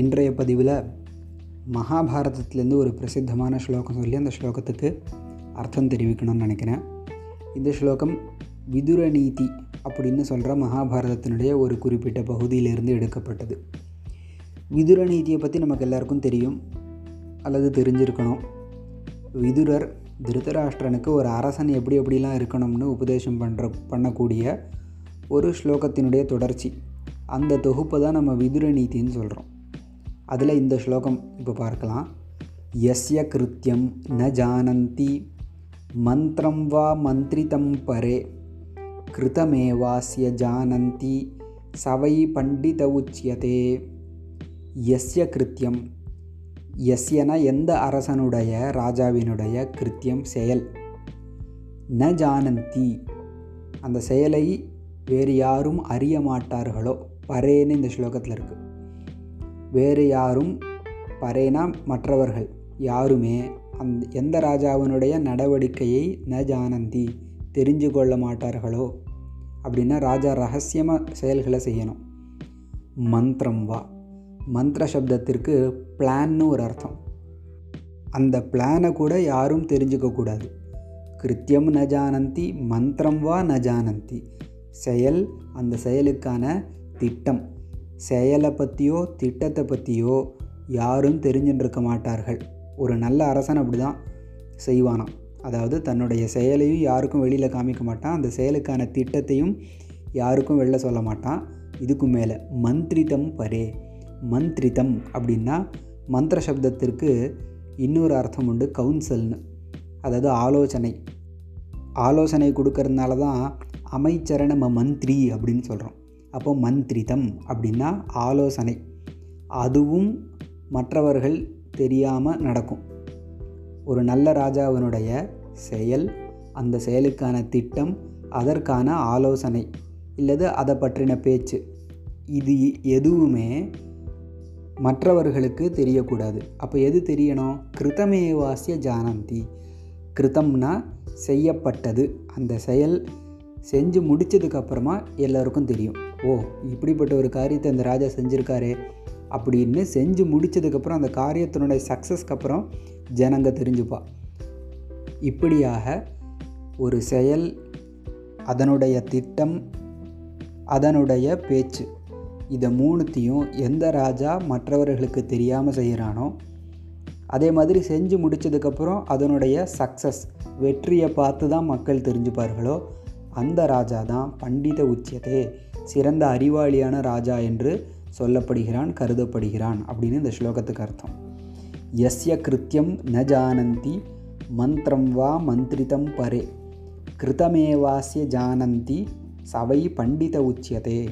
இன்றைய பதிவில் மகாபாரதத்துலேருந்து ஒரு பிரசித்தமான ஸ்லோகம் சொல்லி அந்த ஸ்லோகத்துக்கு அர்த்தம் தெரிவிக்கணும்னு நினைக்கிறேன். இந்த ஸ்லோகம் விதுர நீதி அப்படின்னு சொல்கிற மகாபாரதத்தினுடைய ஒரு குறிப்பிட்ட பகுதியிலிருந்து எடுக்கப்பட்டது. விதுர நீதியை பற்றி நமக்கு எல்லாருக்கும் தெரியும் அல்லது தெரிஞ்சிருக்கணும். விதுரர் திருதராஷ்டிரனுக்கு ஒரு அரசன் எப்படி எப்படிலாம் இருக்கணும்னு உபதேசம் பண்ணுற பண்ணக்கூடிய ஒரு ஸ்லோகத்தினுடைய தொடர்ச்சி. அந்த தொகுப்பை தான் நம்ம விதுர நீதின்னு சொல்கிறோம் அதில் இந்த ஸ்லோகம் இப்போ பார்க்கலாம். எஸ்ய கிருத்தியம் ந ஜானந்தி மந்திரம் வா மந்திரிதம் பரே கிருதமேவாஸ்ய ஜானந்தி சவை பண்டித உச்சியதே. எஸ்ய கிருத்தியம் எஸ்யன எந்த அரசனுடைய ராஜாவினுடைய கிருத்தியம் செயல்? ந ஜானந்தி அந்த செயலை வேறு யாரும் அறிய மாட்டார்களோ? பரேன்னு இந்த ஸ்லோகத்தில் இருக்குது வேறு யாரும் பரேனா மற்றவர்கள். யாருமே அந்த எந்த ராஜாவினுடைய நடவடிக்கையை ந ஜானந்தி தெரிஞ்சு கொள்ள மாட்டார்களோ? அப்படின்னா ராஜா ரகசியமாக செயல்களை செய்யணும். மந்திரம் வா. மந்திர சப்தத்திற்கு பிளான்னு ஒரு அர்த்தம். அந்த பிளானை கூட யாரும் தெரிஞ்சுக்கக்கூடாது கிருத்தியம் ந ஜானந்தி மந்திரம் வா ந ஜானந்தி. செயல் அந்த செயலுக்கான திட்டம். செயலை பற்றியோ திட்டத்தை பற்றியோ யாரும் தெரிஞ்சுட்டு இருக்க மாட்டார்கள். ஒரு நல்ல அரசன் அப்படி தான் செய்வானாம். அதாவது தன்னுடைய செயலையும் யாருக்கும் வெளியில் காமிக்க மாட்டான். அந்த செயலுக்கான திட்டத்தையும் யாருக்கும் வெளில சொல்ல மாட்டான். இதுக்கு மேலே மந்திரிதம் பரே. மந்திரிதம் அப்படின்னா மந்திர சப்தத்திற்கு இன்னொரு அர்த்தம் உண்டு கவுன்சில்னு. அதாவது ஆலோசனை. ஆலோசனை கொடுக்கறதுனால தான் அமைச்சரை நம்ம மந்திரி அப்படின்னு சொல்கிறோம் அப்போ மந்திரிதம் அப்படின்னா ஆலோசனை. அதுவும் மற்றவர்கள் தெரியாமல் நடக்கும். ஒரு நல்ல ராஜாவினுடைய செயல் அந்த செயலுக்கான திட்டம் அதற்கான ஆலோசனை இல்லது அதை பற்றின பேச்சு. இது எதுவுமே மற்றவர்களுக்கு தெரியக்கூடாது. அப்போ எது தெரியணும்? கிருத்தமேவாசிய ஜானந்தி. கிருத்தம்னா செய்யப்பட்டது. அந்த செயல் செஞ்சு முடித்ததுக்கப்புறமா எல்லோருக்கும் தெரியும். ஓ இப்படிப்பட்ட ஒரு காரியத்தை அந்த ராஜா செஞ்சுருக்காரே அப்படின்னு செஞ்சு முடித்ததுக்கப்புறம் அந்த காரியத்தினுடைய சக்ஸஸ்க்கு அப்புறம் ஜனங்க தெரிஞ்சுப்பா. இப்படியாக ஒரு செயல் அதனுடைய திட்டம் அதனுடைய பேச்சு இதை மூணுத்தையும் எந்த ராஜா மற்றவர்களுக்கு தெரியாமல் செய்கிறானோ அதே மாதிரி செஞ்சு முடித்ததுக்கப்புறம் அதனுடைய சக்ஸஸ் வெற்றியை பார்த்து தான் மக்கள் தெரிஞ்சுப்பார்களோ அந்த ராஜா தான் பண்டித உச்சியதே சிறந்த அறிவாளியான ராஜா என்று சொல்லப்படுகிறான் கருதப்படுகிறான் அப்படின்னு இந்த ஸ்லோகத்துக்கு அர்த்தம். எஸ்ய கிருத்தியம் ந ஜானந்தி மந்திரம் வா மந்திரிதம் பரே. கிருதமேவாசிய ஜானந்தி சவை பண்டித உச்சியதே.